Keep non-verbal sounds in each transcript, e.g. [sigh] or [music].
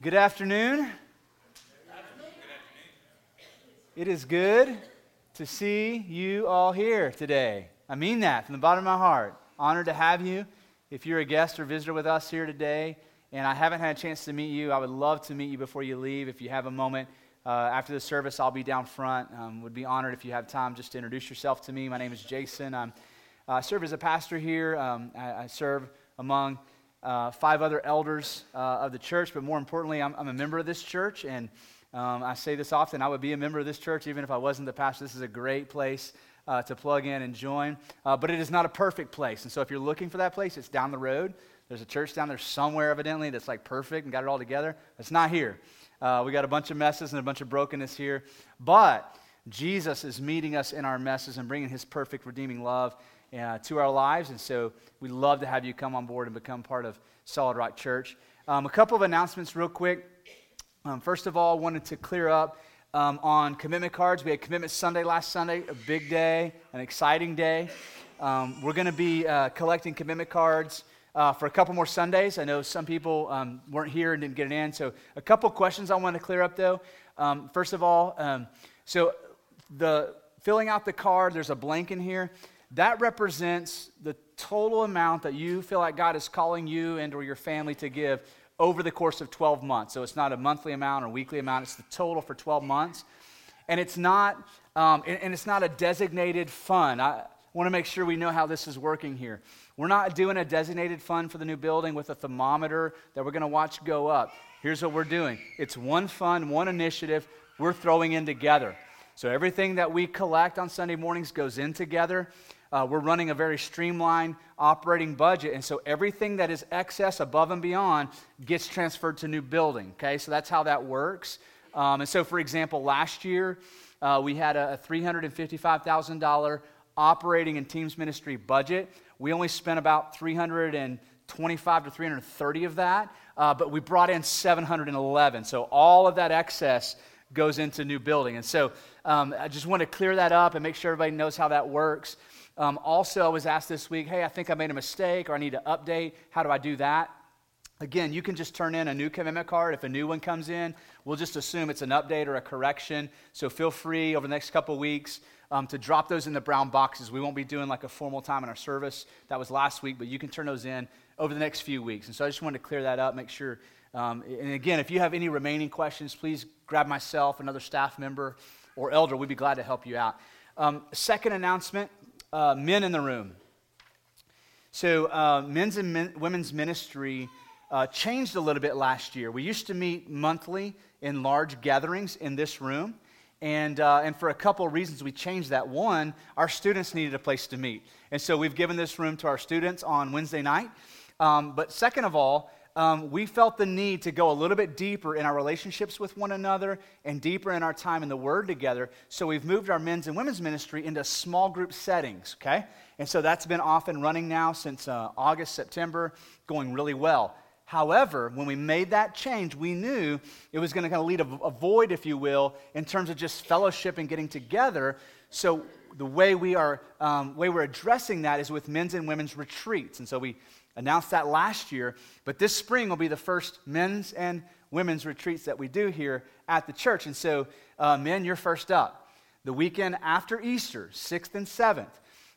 Good afternoon. It is good to see you all here today. I mean that from the bottom of my heart. Honored to have you. If you're a guest or visitor with us here today, and I haven't had a chance to meet you, I would love to meet you before you leave. If you have a moment uh, after the service, I'll be down front. Um, would be honored if you have time just to introduce yourself to me. My name is Jason. I'm, uh, I serve as a pastor here. Um, I, I serve among uh, five other elders uh, of the church, but more importantly, I'm, I'm, a member of this church. And um, I say this often I would be a member of this church even if I wasn't the pastor. This is a great place uh, to plug in and join. Uh, but it is not a perfect place. And so if you're looking for that place, it's down the road. There's a church down there somewhere, evidently, that's like perfect and got it all together. It's not here. Uh, we got a bunch of messes and a bunch of brokenness here. But Jesus is meeting us in our messes and bringing his perfect, redeeming love uh, to our lives. And so we'd love to have you come on board and become part of Solid Rock Church. Um, a couple of announcements, real quick. Um, first of all, wanted to clear up um, on commitment cards. We had Commitment Sunday last Sunday, a big day, an exciting day. Um, we're going to be uh, collecting commitment cards. Uh, for a couple more Sundays. I know some people um, weren't here and didn't get it in. So, a couple questions I want to clear up though. Um, first of all, so the filling out the card, there's a blank in here that represents the total amount that you feel like God is calling you and or your family to give over the course of 12 months. So it's not a monthly amount or weekly amount, it's the total for 12 months. And it's not, um, and, and, it's not a designated fund. I want to make sure we know how this is working here. We're not doing a designated fund for the new building with a thermometer that we're going to watch go up. Here's what we're doing it's one fund, one initiative we're throwing in together. So everything that we collect on Sunday mornings goes in together. Uh, we're running a very streamlined operating budget, and so everything that is excess above and beyond gets transferred to new building. Okay, so that's how that works. Um, and so, for example, last year uh, we had a, a $355,000 operating and teams ministry budget. We only spent about 325 to 330 of that, uh, but we brought in 711. So all of that excess goes into new building. And so um, I just want to clear that up and make sure everybody knows how that works. Um, also, I was asked this week, hey, I think I made a mistake or I need to update. How do I do that? Again, you can just turn in a new commitment card. If a new one comes in, we'll just assume it's an update or a correction. So feel free over the next couple weeks um, to drop those in the brown boxes. We won't be doing like a formal time in our service. That was last week, but you can turn those in over the next few weeks. And so I just wanted to clear that up, make sure. Um, and again, if you have any remaining questions, please grab myself, another staff member, or elder. We'd be glad to help you out. Um, second announcement uh, men in the room. So, uh, men's and men, women's ministry uh, changed a little bit last year. We used to meet monthly in large gatherings in this room. And, uh, and for a couple of reasons, we changed that. One, our students needed a place to meet. And so we've given this room to our students on Wednesday night. Um, but second of all, um, we felt the need to go a little bit deeper in our relationships with one another and deeper in our time in the Word together. So we've moved our men's and women's ministry into small group settings, okay? And so that's been off and running now since uh, August, September, going really well. However, when we made that change, we knew it was going to kind of lead a, a void, if you will, in terms of just fellowship and getting together. So the way we are, um, way we're addressing that is with men's and women's retreats. And so we announced that last year, but this spring will be the first men's and women's retreats that we do here at the church. And so, uh, men, you're first up. The weekend after Easter, 6th and 7th,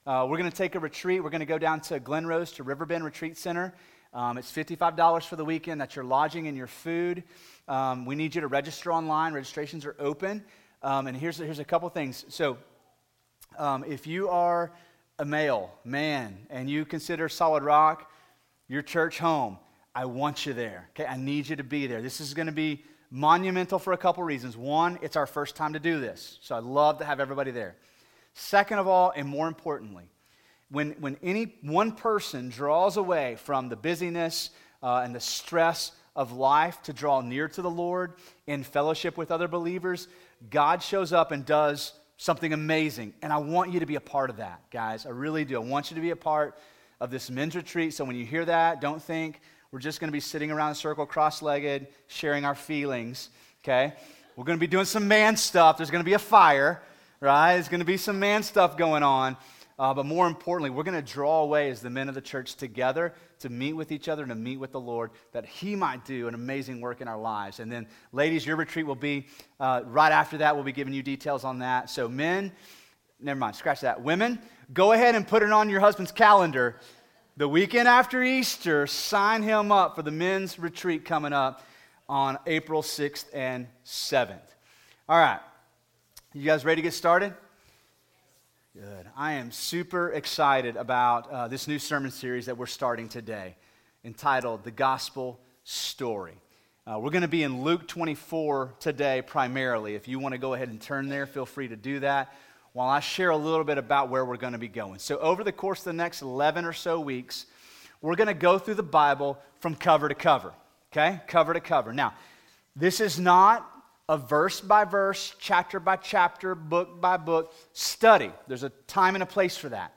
uh, we're going to take a retreat. We're going to go down to Glen Rose to Riverbend Retreat Center. Um, it's $55 for the weekend. That's your lodging and your food. Um, we need you to register online. Registrations are open. Um, and here's, here's a couple things. So, um, if you are a male, man, and you consider Solid Rock your church home, I want you there. Okay, I need you to be there. This is going to be monumental for a couple reasons. One, it's our first time to do this, so I'd love to have everybody there. Second of all, and more importantly, when, when any one person draws away from the busyness uh, and the stress of life to draw near to the Lord in fellowship with other believers, God shows up and does something amazing. And I want you to be a part of that, guys. I really do. I want you to be a part of this men's retreat. So when you hear that, don't think we're just going to be sitting around a circle cross legged, sharing our feelings, okay? We're going to be doing some man stuff. There's going to be a fire, right? There's going to be some man stuff going on. Uh, but more importantly, we're going to draw away as the men of the church together to meet with each other and to meet with the Lord that He might do an amazing work in our lives. And then, ladies, your retreat will be uh, right after that. We'll be giving you details on that. So, men, never mind, scratch that. Women, go ahead and put it on your husband's calendar. The weekend after Easter, sign him up for the men's retreat coming up on April 6th and 7th. All right. You guys ready to get started? Good. I am super excited about uh, this new sermon series that we're starting today entitled The Gospel Story. Uh, we're going to be in Luke 24 today primarily. If you want to go ahead and turn there, feel free to do that while I share a little bit about where we're going to be going. So, over the course of the next 11 or so weeks, we're going to go through the Bible from cover to cover. Okay? Cover to cover. Now, this is not a verse by verse, chapter by chapter, book by book study. There's a time and a place for that.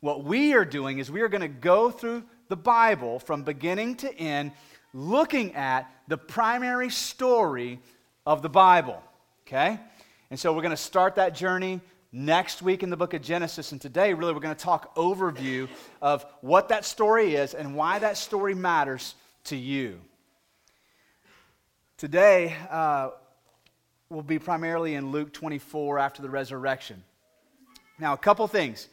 What we are doing is we are going to go through the Bible from beginning to end, looking at the primary story of the Bible. Okay? And so we're going to start that journey next week in the book of Genesis. And today, really, we're going to talk overview of what that story is and why that story matters to you. Today, uh, will be primarily in Luke 24 after the resurrection. Now, a couple things.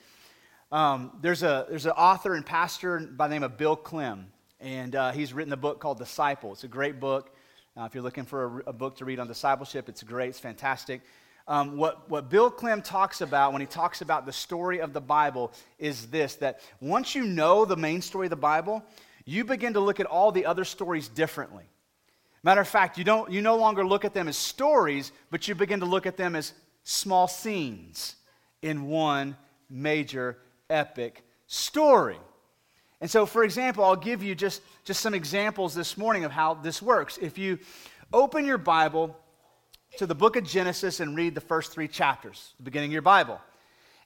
Um, there's, a, there's an author and pastor by the name of Bill Clem, and uh, he's written a book called Disciple. It's a great book. Uh, if you're looking for a, a, book to read on discipleship, it's great, it's fantastic. Um, what, what Bill Clem talks about when he talks about the story of the Bible is this that once you know the main story of the Bible, you begin to look at all the other stories differently. Matter of fact, you, don't, you no longer look at them as stories, but you begin to look at them as small scenes in one major epic story. And so, for example, I'll give you just, just some examples this morning of how this works. If you open your Bible to the book of Genesis and read the first three chapters, the beginning of your Bible,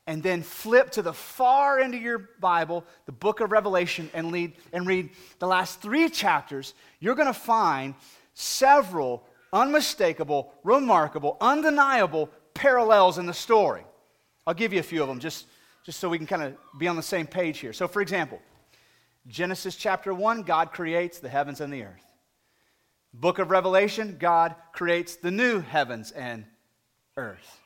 and then flip to the far end of your Bible, the book of Revelation, and, lead, and read the last three chapters, you're going to find several unmistakable, remarkable, undeniable parallels in the story. I'll give you a few of them just, just so we can kind of be on the same page here. So, for example, Genesis chapter 1, God creates the heavens and the earth. Book of Revelation, God creates the new heavens and earth.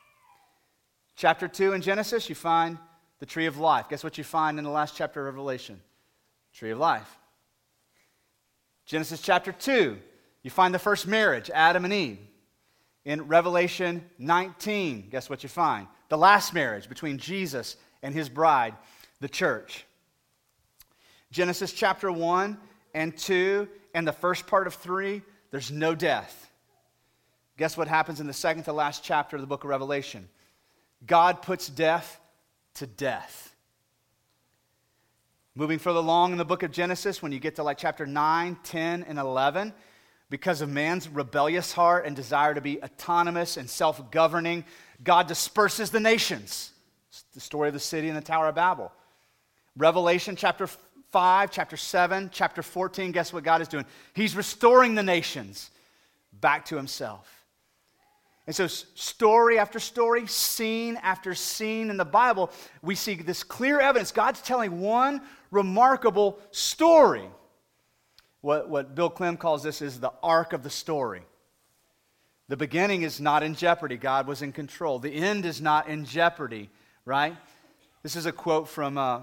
Chapter 2 in Genesis, you find the tree of life. Guess what you find in the last chapter of Revelation? Tree of life. Genesis chapter 2, you find the first marriage, Adam and Eve. In Revelation 19, guess what you find? The last marriage between Jesus and his bride, the church. Genesis chapter 1 and 2 and the first part of 3, there's no death. Guess what happens in the second to last chapter of the book of Revelation? God puts death to death. Moving further along in the book of Genesis, when you get to like chapter 9, 10, and 11, because of man's rebellious heart and desire to be autonomous and self governing, God disperses the nations. It's the story of the city and the Tower of Babel. Revelation chapter 5, chapter 7, chapter 14, guess what God is doing? He's restoring the nations back to himself. And so, story after story, scene after scene in the Bible, we see this clear evidence. God's telling one remarkable story. What, what Bill Clem calls this is the arc of the story. The beginning is not in jeopardy. God was in control. The end is not in jeopardy, right? This is a quote from, uh,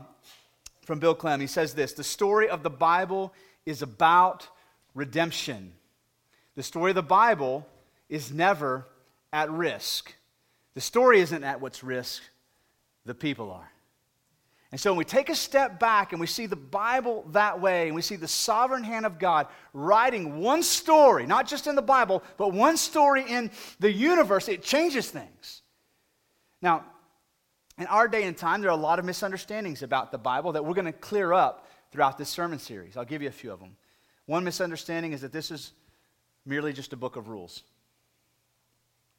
from Bill Clem. He says this The story of the Bible is about redemption. The story of the Bible is never at risk. The story isn't at what's risk, the people are. And so when we take a step back and we see the Bible that way, and we see the sovereign hand of God writing one story, not just in the Bible, but one story in the universe, it changes things. Now, in our day and time, there are a lot of misunderstandings about the Bible that we're going to clear up throughout this sermon series. I'll give you a few of them. One misunderstanding is that this is merely just a book of rules,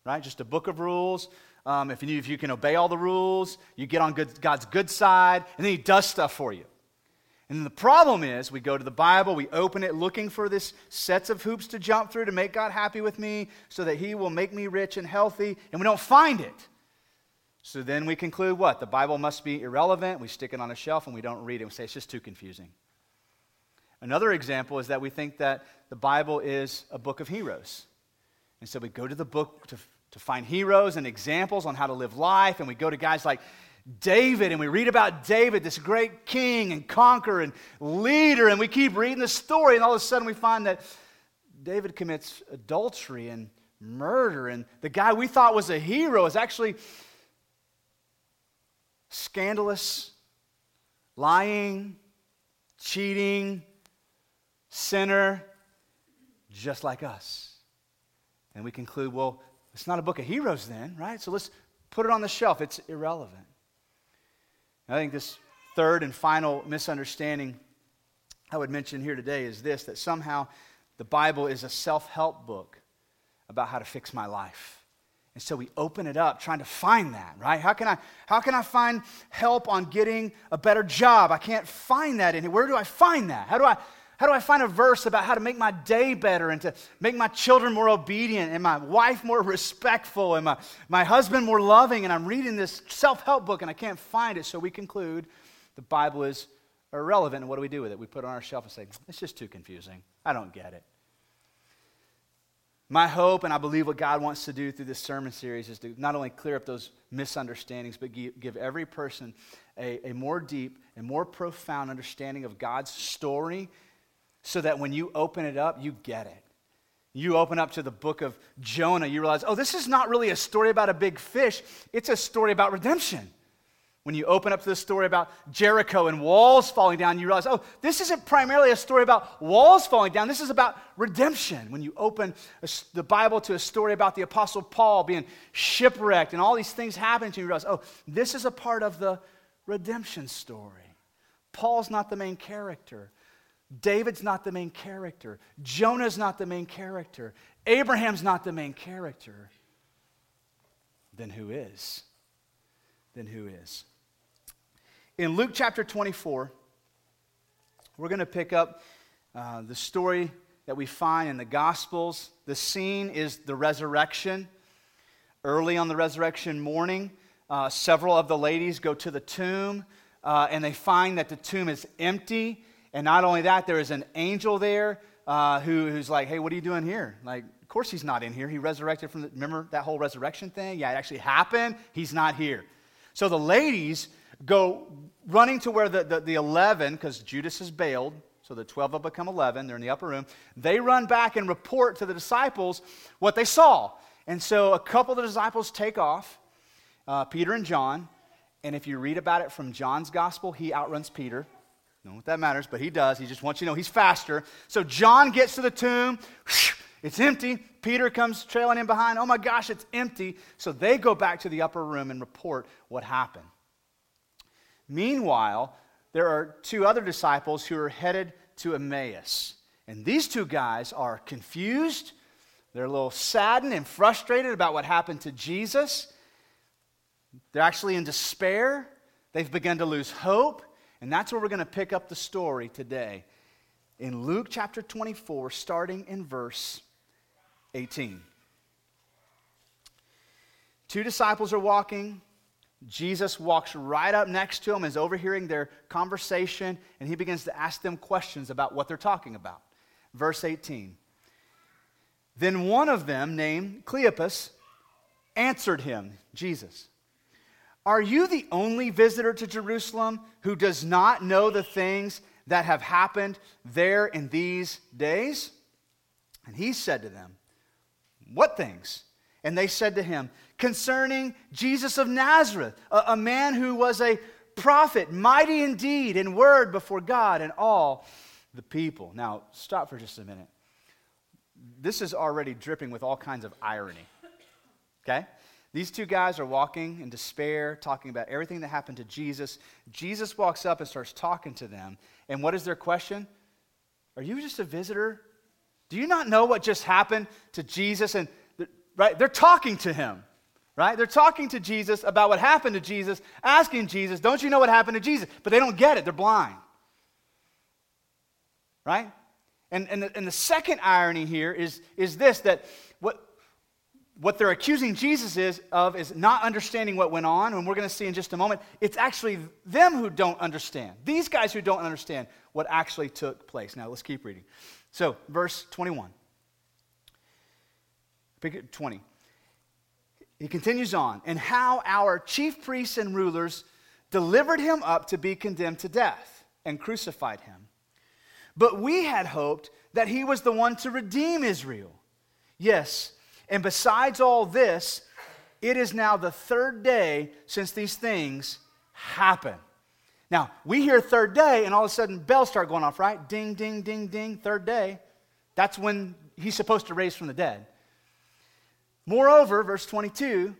right? Just a book of rules um, if, you, if you can obey all the rules, you get on good, God's good side, and then He does stuff for you. And the problem is, we go to the Bible, we open it looking for this sets of hoops to jump through to make God happy with me so that He will make me rich and healthy, and we don't find it. So then we conclude what? The Bible must be irrelevant. We stick it on a shelf and we don't read it. We say it's just too confusing. Another example is that we think that the Bible is a book of heroes. And so we go to the book to, to find heroes and examples on how to live life, and we go to guys like David and we read about David, this great king and conqueror and leader, and we keep reading the story, and all of a sudden we find that David commits adultery and murder, and the guy we thought was a hero is actually scandalous, lying, cheating, sinner, just like us. And we conclude, well, it's not a book of heroes then, right? So let's put it on the shelf. It's irrelevant. I think this third and final misunderstanding I would mention here today is this that somehow the Bible is a self help book about how to fix my life. And so we open it up trying to find that, right? How can I, how can I find help on getting a better job? I can't find that in here. Where do I find that? How do I, how do I find a verse about how to make my day better and to make my children more obedient and my wife more [laughs] respectful and my, my husband more loving? And I'm reading this self help book and I can't find it. So we conclude the Bible is irrelevant. And what do we do with it? We put it on our shelf and say, it's just too confusing. I don't get it. My hope, and I believe what God wants to do through this sermon series, is to not only clear up those misunderstandings, but give every person a, a more deep and more profound understanding of God's story so that when you open it up, you get it. You open up to the book of Jonah, you realize, oh, this is not really a story about a big fish, it's a story about redemption. When you open up to the story about Jericho and walls falling down, you realize, oh, this isn't primarily a story about walls falling down. This is about redemption. When you open the Bible to a story about the Apostle Paul being shipwrecked and all these things happen to you, you realize, oh, this is a part of the redemption story. Paul's not the main character. David's not the main character. Jonah's not the main character. Abraham's not the main character. Then who is? Then who is? In Luke chapter 24, we're going to pick up uh, the story that we find in the Gospels. The scene is the resurrection. Early on the resurrection morning, uh, several of the ladies go to the tomb uh, and they find that the tomb is empty and not only that, there is an angel there uh, who, who's like, hey, what are you doing here? Like, of course he's not in here. He resurrected from the, remember that whole resurrection thing? Yeah, it actually happened. He's not here. So the ladies go running to where the, the, the 11, because Judas is bailed, so the 12 have become 11. They're in the upper room. They run back and report to the disciples what they saw. And so a couple of the disciples take off, uh, Peter and John. And if you read about it from John's gospel, he outruns Peter. What that matters, but he does. He just wants you to know he's faster. So John gets to the tomb. It's empty. Peter comes trailing in behind. Oh my gosh, it's empty. So they go back to the upper room and report what happened. Meanwhile, there are two other disciples who are headed to Emmaus. And these two guys are confused. They're a little saddened and frustrated about what happened to Jesus. They're actually in despair. They've begun to lose hope. And that's where we're going to pick up the story today in Luke chapter 24, starting in verse 18. Two disciples are walking. Jesus walks right up next to them, is overhearing their conversation, and he begins to ask them questions about what they're talking about. Verse 18. Then one of them, named Cleopas, answered him, Jesus. Are you the only visitor to Jerusalem who does not know the things that have happened there in these days? And he said to them, What things? And they said to him, Concerning Jesus of Nazareth, a, a man who was a prophet, mighty indeed in word before God and all the people. Now, stop for just a minute. This is already dripping with all kinds of irony. Okay? These two guys are walking in despair, talking about everything that happened to Jesus. Jesus walks up and starts talking to them. And what is their question? Are you just a visitor? Do you not know what just happened to Jesus? And right, they're talking to him. Right? They're talking to Jesus about what happened to Jesus, asking Jesus, "Don't you know what happened to Jesus?" But they don't get it. They're blind. Right? And, and, the, and the second irony here is, is this that what what they're accusing Jesus is, of is not understanding what went on, and we're going to see in just a moment, it's actually them who don't understand. These guys who don't understand what actually took place. Now, let's keep reading. So, verse 21. Pick it 20. He continues on, and how our chief priests and rulers delivered him up to be condemned to death and crucified him. But we had hoped that he was the one to redeem Israel. Yes, and besides all this, it is now the third day since these things happened. Now, we hear third day, and all of a sudden bells start going off, right? Ding, ding, ding, ding, third day. That's when he's supposed to raise from the dead. Moreover, verse 22,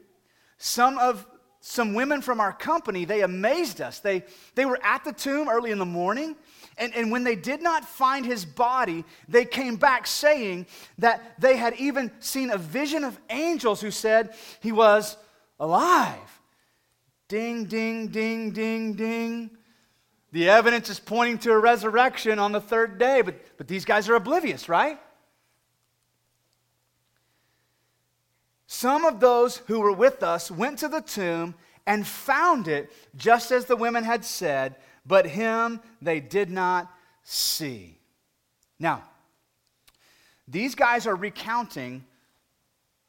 some of some women from our company, they amazed us. They, they were at the tomb early in the morning, and, and when they did not find his body, they came back saying that they had even seen a vision of angels who said he was alive. Ding, ding, ding, ding, ding. The evidence is pointing to a resurrection on the third day, but, but these guys are oblivious, right? Some of those who were with us went to the tomb and found it just as the women had said, but him they did not see. Now, these guys are recounting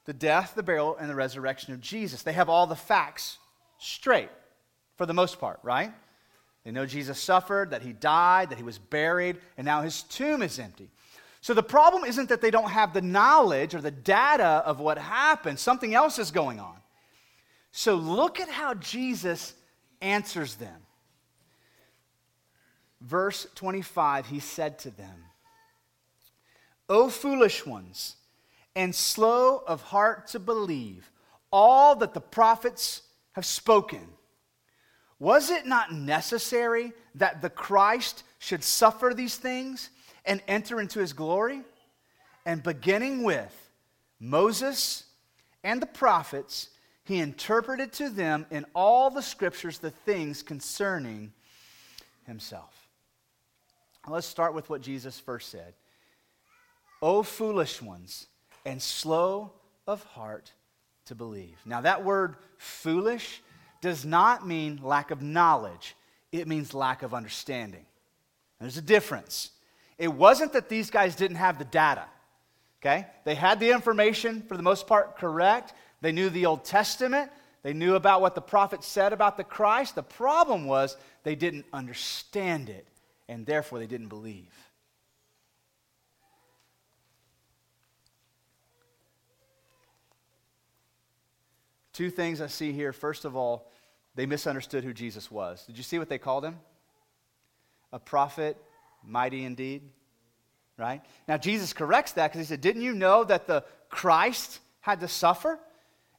the death, the burial, and the resurrection of Jesus. They have all the facts straight for the most part, right? They know Jesus suffered, that he died, that he was buried, and now his tomb is empty. So the problem isn't that they don't have the knowledge or the data of what happened, something else is going on. So look at how Jesus answers them. Verse 25, he said to them, O foolish ones, and slow of heart to believe all that the prophets have spoken. Was it not necessary that the Christ should suffer these things? and enter into his glory? And beginning with Moses and the prophets, he interpreted to them in all the scriptures the things concerning himself. Let's start with what Jesus first said. O foolish ones, and slow of heart to believe. Now, that word foolish does not mean lack of knowledge, it means lack of understanding. There's a difference. It wasn't that these guys didn't have the data. Okay? They had the information for the most part correct. They knew the Old Testament. They knew about what the prophet said about the Christ. The problem was they didn't understand it, and therefore they didn't believe. Two things I see here. First of all, they misunderstood who Jesus was. Did you see what they called him? A prophet mighty indeed. Right? Now, Jesus corrects that because he said, Didn't you know that the Christ had to suffer?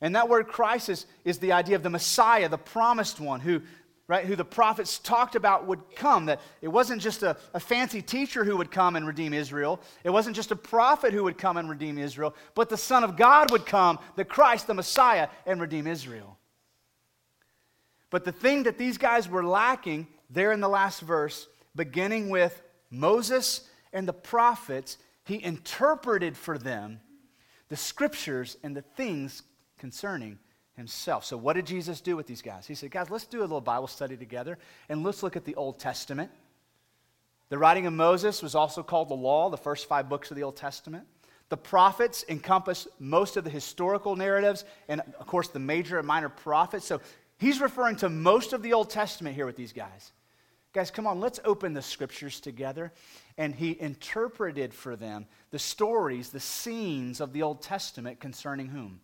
And that word Christ is, is the idea of the Messiah, the promised one, who, right, who the prophets talked about would come. That it wasn't just a, a fancy teacher who would come and redeem Israel, it wasn't just a prophet who would come and redeem Israel, but the Son of God would come, the Christ, the Messiah, and redeem Israel. But the thing that these guys were lacking there in the last verse, beginning with Moses and the prophets, he interpreted for them the scriptures and the things concerning himself. So, what did Jesus do with these guys? He said, Guys, let's do a little Bible study together and let's look at the Old Testament. The writing of Moses was also called the law, the first five books of the Old Testament. The prophets encompass most of the historical narratives and, of course, the major and minor prophets. So, he's referring to most of the Old Testament here with these guys. Guys, come on, let's open the scriptures together. And he interpreted for them the stories, the scenes of the Old Testament concerning whom?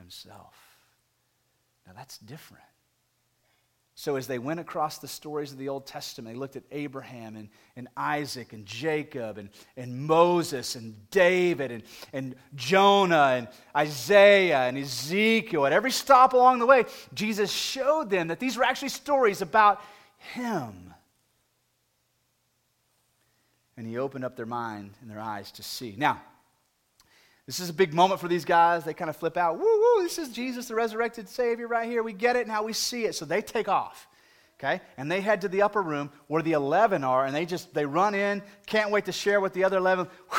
Himself. Now that's different. So, as they went across the stories of the Old Testament, they looked at Abraham and, and Isaac and Jacob and, and Moses and David and, and Jonah and Isaiah and Ezekiel. At every stop along the way, Jesus showed them that these were actually stories about him. And he opened up their mind and their eyes to see. Now, this is a big moment for these guys. They kind of flip out. Woo, woo, this is Jesus, the resurrected Savior, right here. We get it, and now we see it. So they take off. Okay? And they head to the upper room where the 11 are, and they just, they run in, can't wait to share with the other 11. Whew.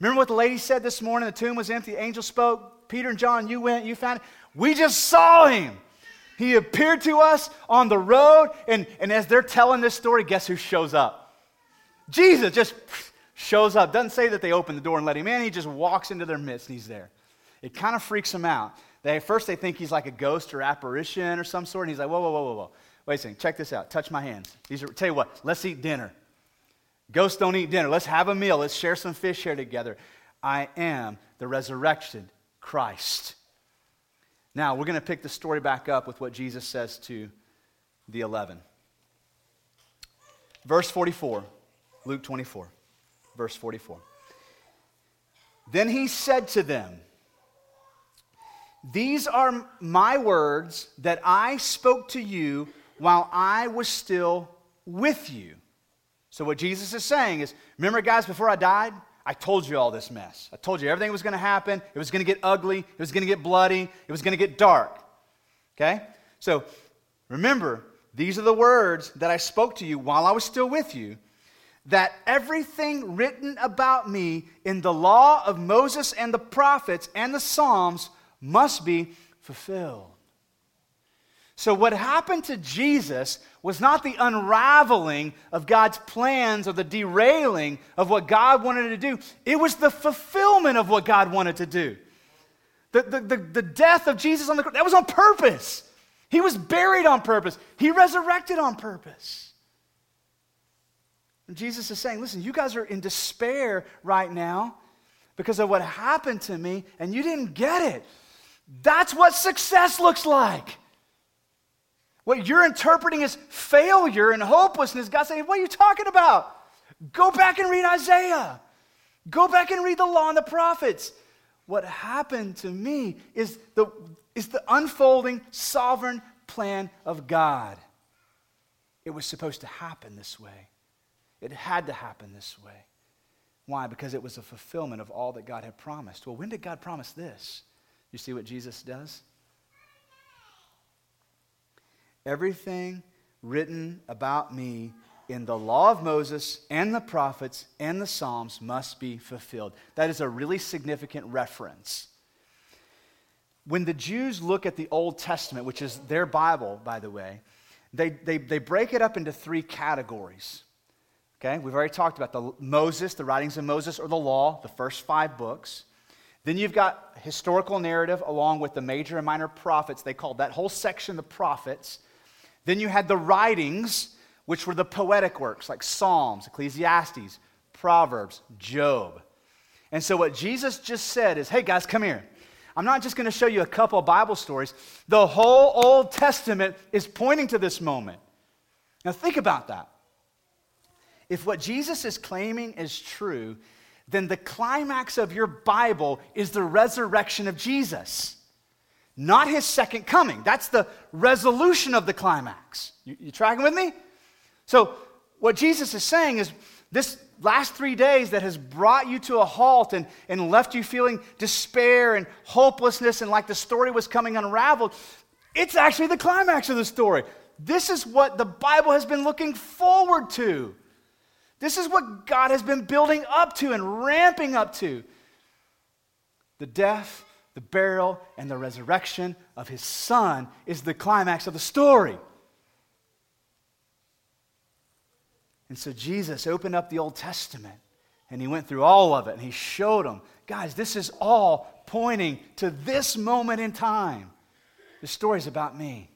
Remember what the lady said this morning? The tomb was empty, angel spoke. Peter and John, you went, you found it. We just saw him. He appeared to us on the road. And, and as they're telling this story, guess who shows up? Jesus just shows up. Doesn't say that they open the door and let him in. He just walks into their midst and he's there. It kind of freaks them out. They, first, they think he's like a ghost or apparition or some sort. And he's like, whoa, whoa, whoa, whoa, whoa. Wait a second. Check this out. Touch my hands. These are, tell you what, let's eat dinner. Ghosts don't eat dinner. Let's have a meal. Let's share some fish here together. I am the resurrection Christ. Now, we're going to pick the story back up with what Jesus says to the 11. Verse 44, Luke 24, verse 44. Then he said to them, These are my words that I spoke to you while I was still with you. So, what Jesus is saying is, remember, guys, before I died, I told you all this mess. I told you everything was going to happen. It was going to get ugly. It was going to get bloody. It was going to get dark. Okay? So, remember, these are the words that I spoke to you while I was still with you that everything written about me in the law of Moses and the prophets and the Psalms must be fulfilled. So, what happened to Jesus was not the unraveling of God's plans or the derailing of what God wanted to do, it was the fulfillment of what God wanted to do. The, the, the, the death of Jesus on the cross, that was on purpose. He was buried on purpose, He resurrected on purpose. And Jesus is saying, listen, you guys are in despair right now because of what happened to me, and you didn't get it. That's what success looks like. What you're interpreting as failure and hopelessness, God's saying, What are you talking about? Go back and read Isaiah. Go back and read the law and the prophets. What happened to me is the, is the unfolding sovereign plan of God. It was supposed to happen this way. It had to happen this way. Why? Because it was a fulfillment of all that God had promised. Well, when did God promise this? You see what Jesus does? everything written about me in the law of Moses and the prophets and the Psalms must be fulfilled. That is a really significant reference. When the Jews look at the Old Testament, which is their Bible, by the way, they, they, they break it up into three categories. Okay, we've already talked about the Moses, the writings of Moses, or the law, the first five books. Then you've got historical narrative along with the major and minor prophets. They called that whole section the prophets. Then you had the writings, which were the poetic works like Psalms, Ecclesiastes, Proverbs, Job. And so, what Jesus just said is hey, guys, come here. I'm not just going to show you a couple Bible stories. The whole Old Testament is pointing to this moment. Now, think about that. If what Jesus is claiming is true, then the climax of your Bible is the resurrection of Jesus not his second coming. That's the resolution of the climax. You, you tracking with me? So, what Jesus is saying is this last three days that has brought you to a halt and, and left you feeling despair and hopelessness and like the story was coming unraveled, it's actually the climax of the story. This is what the Bible has been looking forward to. This is what God has been building up to and ramping up to. The death the burial, and the resurrection of his son is the climax of the story. And so Jesus opened up the Old Testament and he went through all of it and he showed them, guys, this is all pointing to this moment in time. The story's about me.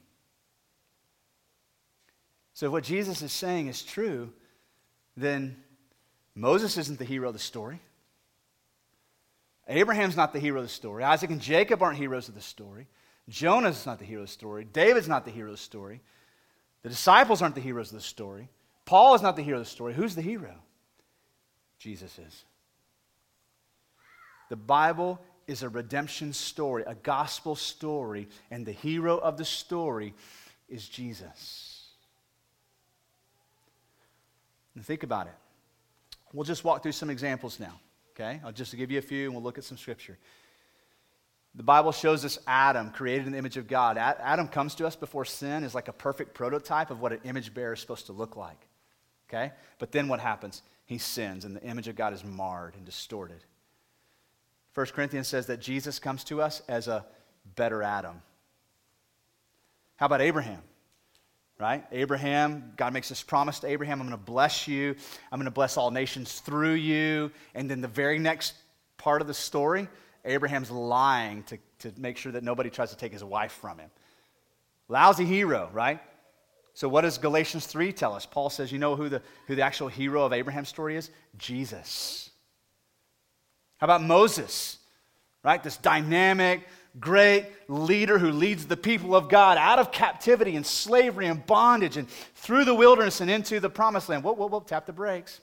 So, what Jesus is saying is true, then Moses isn't the hero of the story. Abraham's not the hero of the story. Isaac and Jacob aren't heroes of the story. Jonah's not the hero of the story. David's not the hero of the story. The disciples aren't the heroes of the story. Paul is not the hero of the story. Who's the hero? Jesus is. The Bible is a redemption story, a gospel story, and the hero of the story is Jesus. And think about it. We'll just walk through some examples now. Okay? I'll just give you a few and we'll look at some scripture. The Bible shows us Adam, created in the image of God. Adam comes to us before sin is like a perfect prototype of what an image bearer is supposed to look like. Okay? But then what happens? He sins, and the image of God is marred and distorted. 1 Corinthians says that Jesus comes to us as a better Adam. How about Abraham? Right? Abraham, God makes this promise to Abraham I'm going to bless you, I'm going to bless all nations through you. And then the very next part of the story, Abraham's lying to, to make sure that nobody tries to take his wife from him. Lousy hero, right? So, what does Galatians 3 tell us? Paul says, you know who the, who the actual hero of Abraham's story is? Jesus. How about Moses? Right? This dynamic, great leader who leads the people of God out of captivity and slavery and bondage and through the wilderness and into the promised land. Whoa, whoa, whoa, tap the brakes.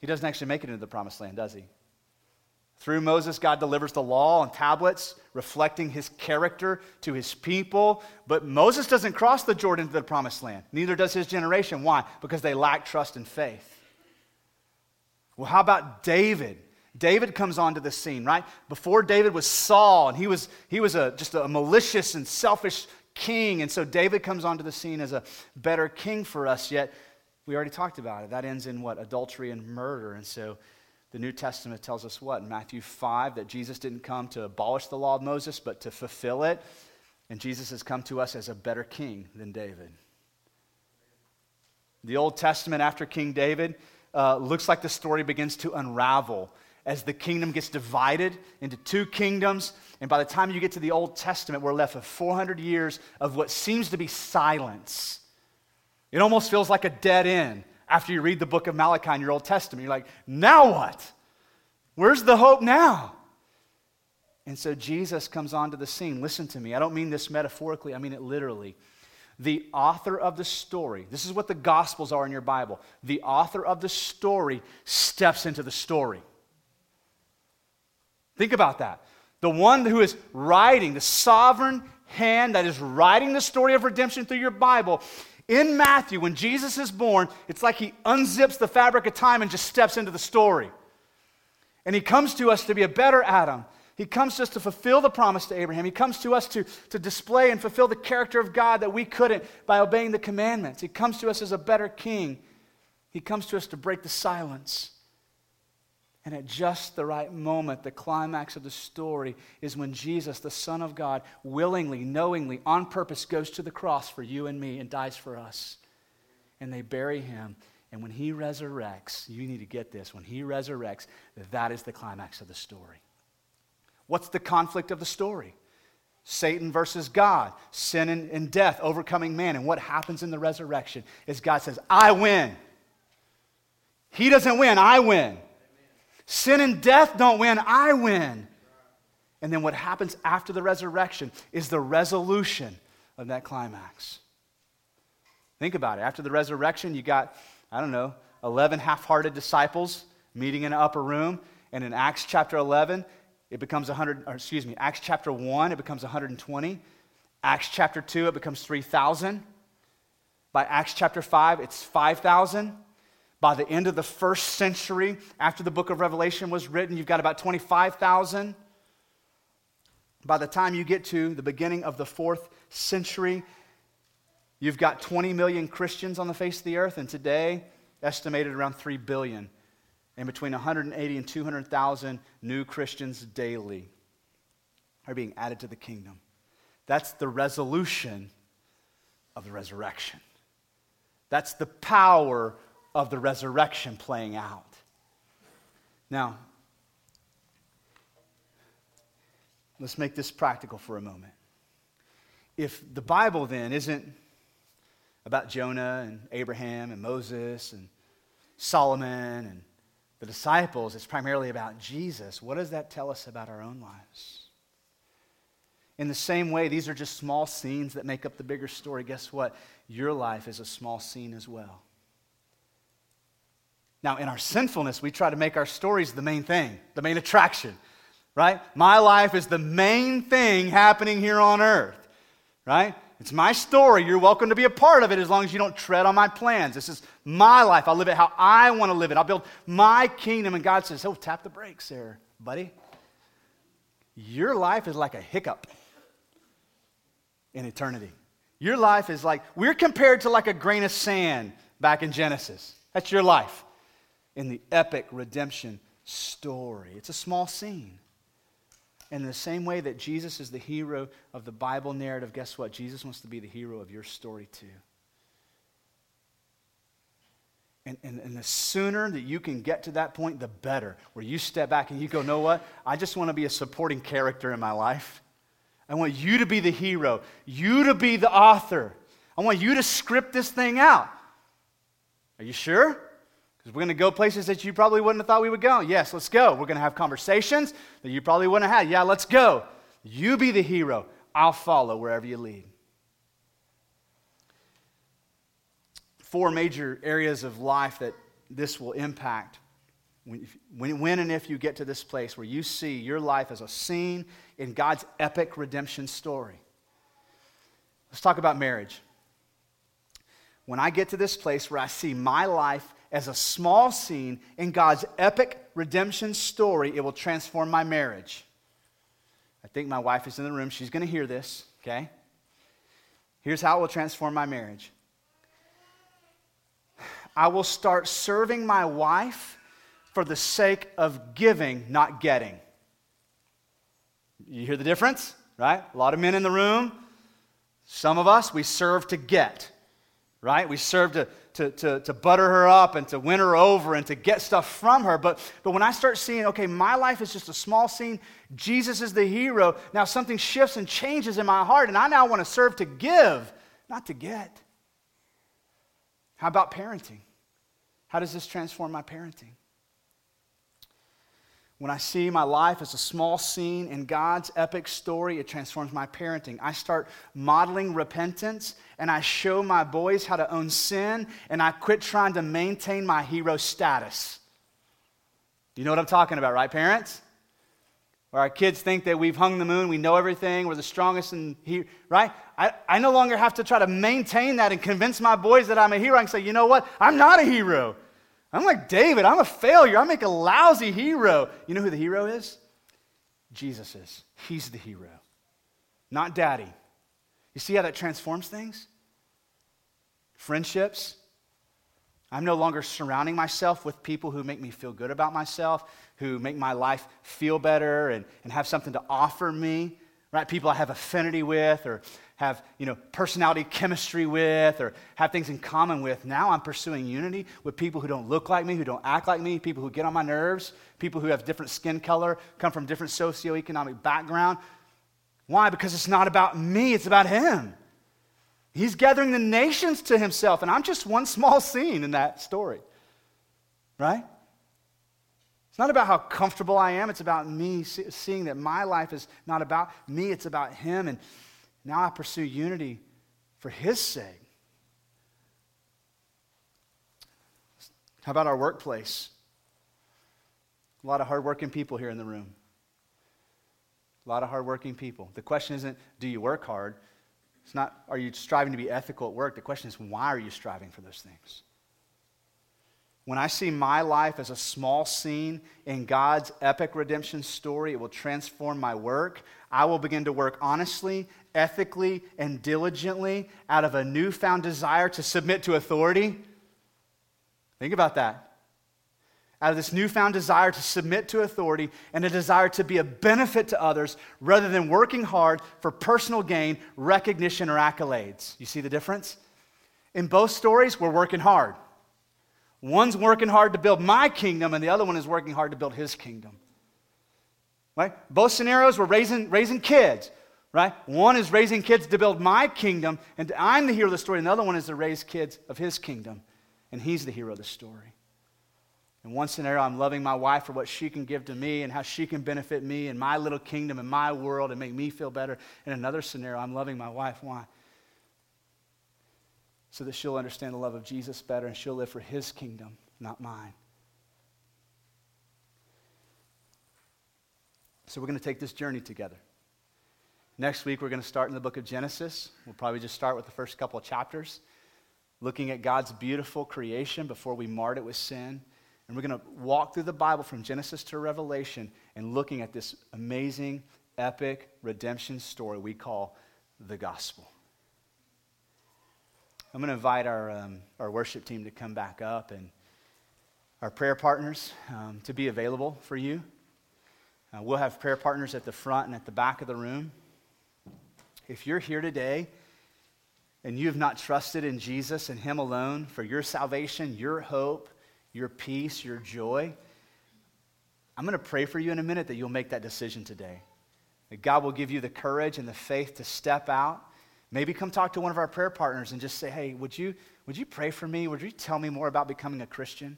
He doesn't actually make it into the promised land, does he? Through Moses, God delivers the law and tablets, reflecting his character to his people. But Moses doesn't cross the Jordan to the promised land. Neither does his generation. Why? Because they lack trust and faith. Well, how about David? David comes onto the scene, right? Before David was Saul, and he was, he was a, just a malicious and selfish king. And so David comes onto the scene as a better king for us, yet we already talked about it. That ends in what? Adultery and murder. And so the New Testament tells us what? In Matthew 5, that Jesus didn't come to abolish the law of Moses, but to fulfill it. And Jesus has come to us as a better king than David. The Old Testament, after King David, uh, looks like the story begins to unravel as the kingdom gets divided into two kingdoms. And by the time you get to the Old Testament, we're left with 400 years of what seems to be silence. It almost feels like a dead end after you read the book of Malachi in your Old Testament. You're like, now what? Where's the hope now? And so Jesus comes onto the scene. Listen to me. I don't mean this metaphorically, I mean it literally. The author of the story, this is what the Gospels are in your Bible. The author of the story steps into the story. Think about that. The one who is writing, the sovereign hand that is writing the story of redemption through your Bible. In Matthew, when Jesus is born, it's like he unzips the fabric of time and just steps into the story. And he comes to us to be a better Adam. He comes to us to fulfill the promise to Abraham. He comes to us to, to display and fulfill the character of God that we couldn't by obeying the commandments. He comes to us as a better king. He comes to us to break the silence. And at just the right moment, the climax of the story is when Jesus, the Son of God, willingly, knowingly, on purpose, goes to the cross for you and me and dies for us. And they bury him. And when he resurrects, you need to get this. When he resurrects, that is the climax of the story. What's the conflict of the story? Satan versus God, sin and, and death, overcoming man. And what happens in the resurrection is God says, I win. He doesn't win, I win. Sin and death don't win, I win. And then what happens after the resurrection is the resolution of that climax. Think about it. After the resurrection, you got, I don't know, 11 half hearted disciples meeting in an upper room. And in Acts chapter 11, it becomes 100, or excuse me, Acts chapter 1, it becomes 120. Acts chapter 2, it becomes 3,000. By Acts chapter 5, it's 5,000. By the end of the first century, after the book of Revelation was written, you've got about 25,000. By the time you get to the beginning of the fourth century, you've got 20 million Christians on the face of the earth, and today, estimated around 3 billion. And between 180 and 200,000 new Christians daily are being added to the kingdom. That's the resolution of the resurrection. That's the power of the resurrection playing out. Now, let's make this practical for a moment. If the Bible then isn't about Jonah and Abraham and Moses and Solomon and the disciples, it's primarily about Jesus. What does that tell us about our own lives? In the same way, these are just small scenes that make up the bigger story. Guess what? Your life is a small scene as well. Now, in our sinfulness, we try to make our stories the main thing, the main attraction, right? My life is the main thing happening here on earth, right? It's my story. You're welcome to be a part of it as long as you don't tread on my plans. This is my life. I'll live it how I want to live it. I'll build my kingdom. And God says, Oh, tap the brakes there, buddy. Your life is like a hiccup in eternity. Your life is like, we're compared to like a grain of sand back in Genesis. That's your life in the epic redemption story. It's a small scene. And in the same way that Jesus is the hero of the Bible narrative, guess what? Jesus wants to be the hero of your story too. And, and, and, the sooner that you can get to that point, the better. Where you step back and you go, know what? I just want to be a supporting character in my life. I want you to be the hero, you to be the author. I want you to script this thing out. Are you sure? Because we're going to go places that you probably wouldn't have thought we would go. Yes, let's go. We're going to have conversations that you probably wouldn't have had. Yeah, let's go. You be the hero. I'll follow wherever you lead. four major areas of life that this will impact when, when, and if you get to this place where you see your life as a scene in God's epic redemption story. Let's talk about marriage. When I get to this place where I see my life as a small scene in God's epic redemption story, it will transform my marriage. I think my wife is in the room. She's going to hear this, okay? Here's how it will transform my marriage I will start serving my wife for the sake of giving, not getting. You hear the difference, right? A lot of men in the room. Some of us, we serve to get, right? We serve to, to, to, to butter her up and to win her over and to get stuff from her. But, but when I start seeing, okay, my life is just a small scene, Jesus is the hero, now something shifts and changes in my heart, and I now want to serve to give, not to get. How about parenting? How does this transform my parenting? When I see my life as a small scene in God's epic story, it transforms my parenting. I start modeling repentance and I show my boys how to own sin and I quit trying to maintain my hero status. Do you know what I'm talking about, right, parents? Where our kids think that we've hung the moon, we know everything, we're the strongest, and he, right? I, I no longer have to try to maintain that and convince my boys that I'm a hero. I can say, you know what? I'm not a hero. I'm like David. I'm a failure. I make a lousy hero. You know who the hero is? Jesus is. He's the hero, not daddy. You see how that transforms things? Friendships. I'm no longer surrounding myself with people who make me feel good about myself who make my life feel better and, and have something to offer me, right? People I have affinity with or have, you know, personality chemistry with or have things in common with. Now I'm pursuing unity with people who don't look like me, who don't act like me, people who get on my nerves, people who have different skin color, come from different socioeconomic background. Why? Because it's not about me, it's about him. He's gathering the nations to himself, and I'm just one small scene in that story. Right? It's not about how comfortable I am. It's about me seeing that my life is not about me, it's about Him. And now I pursue unity for His sake. How about our workplace? A lot of hardworking people here in the room. A lot of hardworking people. The question isn't, do you work hard? It's not, are you striving to be ethical at work? The question is, why are you striving for those things? When I see my life as a small scene in God's epic redemption story, it will transform my work. I will begin to work honestly, ethically, and diligently out of a newfound desire to submit to authority. Think about that. Out of this newfound desire to submit to authority and a desire to be a benefit to others rather than working hard for personal gain, recognition, or accolades. You see the difference? In both stories, we're working hard. One's working hard to build my kingdom, and the other one is working hard to build his kingdom. Right? Both scenarios, we're raising, raising kids. Right? One is raising kids to build my kingdom, and I'm the hero of the story. And the other one is to raise kids of his kingdom, and he's the hero of the story. In one scenario, I'm loving my wife for what she can give to me and how she can benefit me and my little kingdom and my world and make me feel better. In another scenario, I'm loving my wife. Why? So that she'll understand the love of Jesus better and she'll live for his kingdom, not mine. So we're going to take this journey together. Next week, we're going to start in the book of Genesis. We'll probably just start with the first couple of chapters, looking at God's beautiful creation before we marred it with sin. And we're going to walk through the Bible from Genesis to Revelation and looking at this amazing, epic redemption story we call the gospel. I'm going to invite our, um, our worship team to come back up and our prayer partners um, to be available for you. Uh, we'll have prayer partners at the front and at the back of the room. If you're here today and you have not trusted in Jesus and Him alone for your salvation, your hope, your peace, your joy, I'm going to pray for you in a minute that you'll make that decision today. That God will give you the courage and the faith to step out. Maybe come talk to one of our prayer partners and just say, hey, would you, would you pray for me? Would you tell me more about becoming a Christian?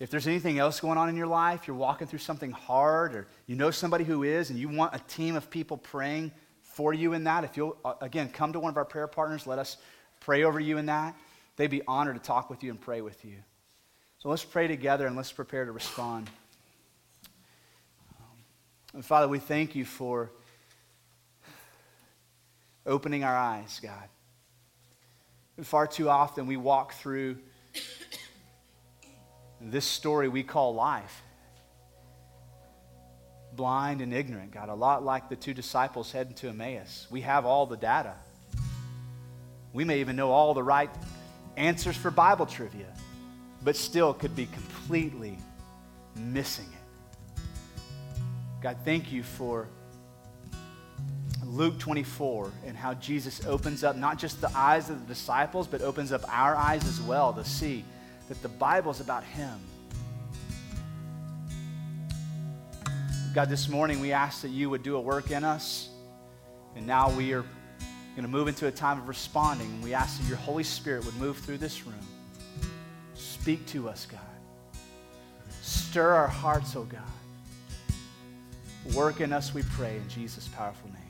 If there's anything else going on in your life, you're walking through something hard, or you know somebody who is, and you want a team of people praying for you in that, if you'll, uh, again, come to one of our prayer partners, let us pray over you in that. They'd be honored to talk with you and pray with you. So let's pray together and let's prepare to respond. And Father, we thank you for opening our eyes, God. And far too often we walk through this story we call life. Blind and ignorant, God, a lot like the two disciples heading to Emmaus. We have all the data. We may even know all the right answers for Bible trivia, but still could be completely missing it. God, thank you for Luke 24 and how Jesus opens up not just the eyes of the disciples, but opens up our eyes as well to see that the Bible's about Him. God, this morning we ask that you would do a work in us. And now we are going to move into a time of responding. And we ask that your Holy Spirit would move through this room. Speak to us, God. Stir our hearts, oh God. Work in us, we pray, in Jesus' powerful name.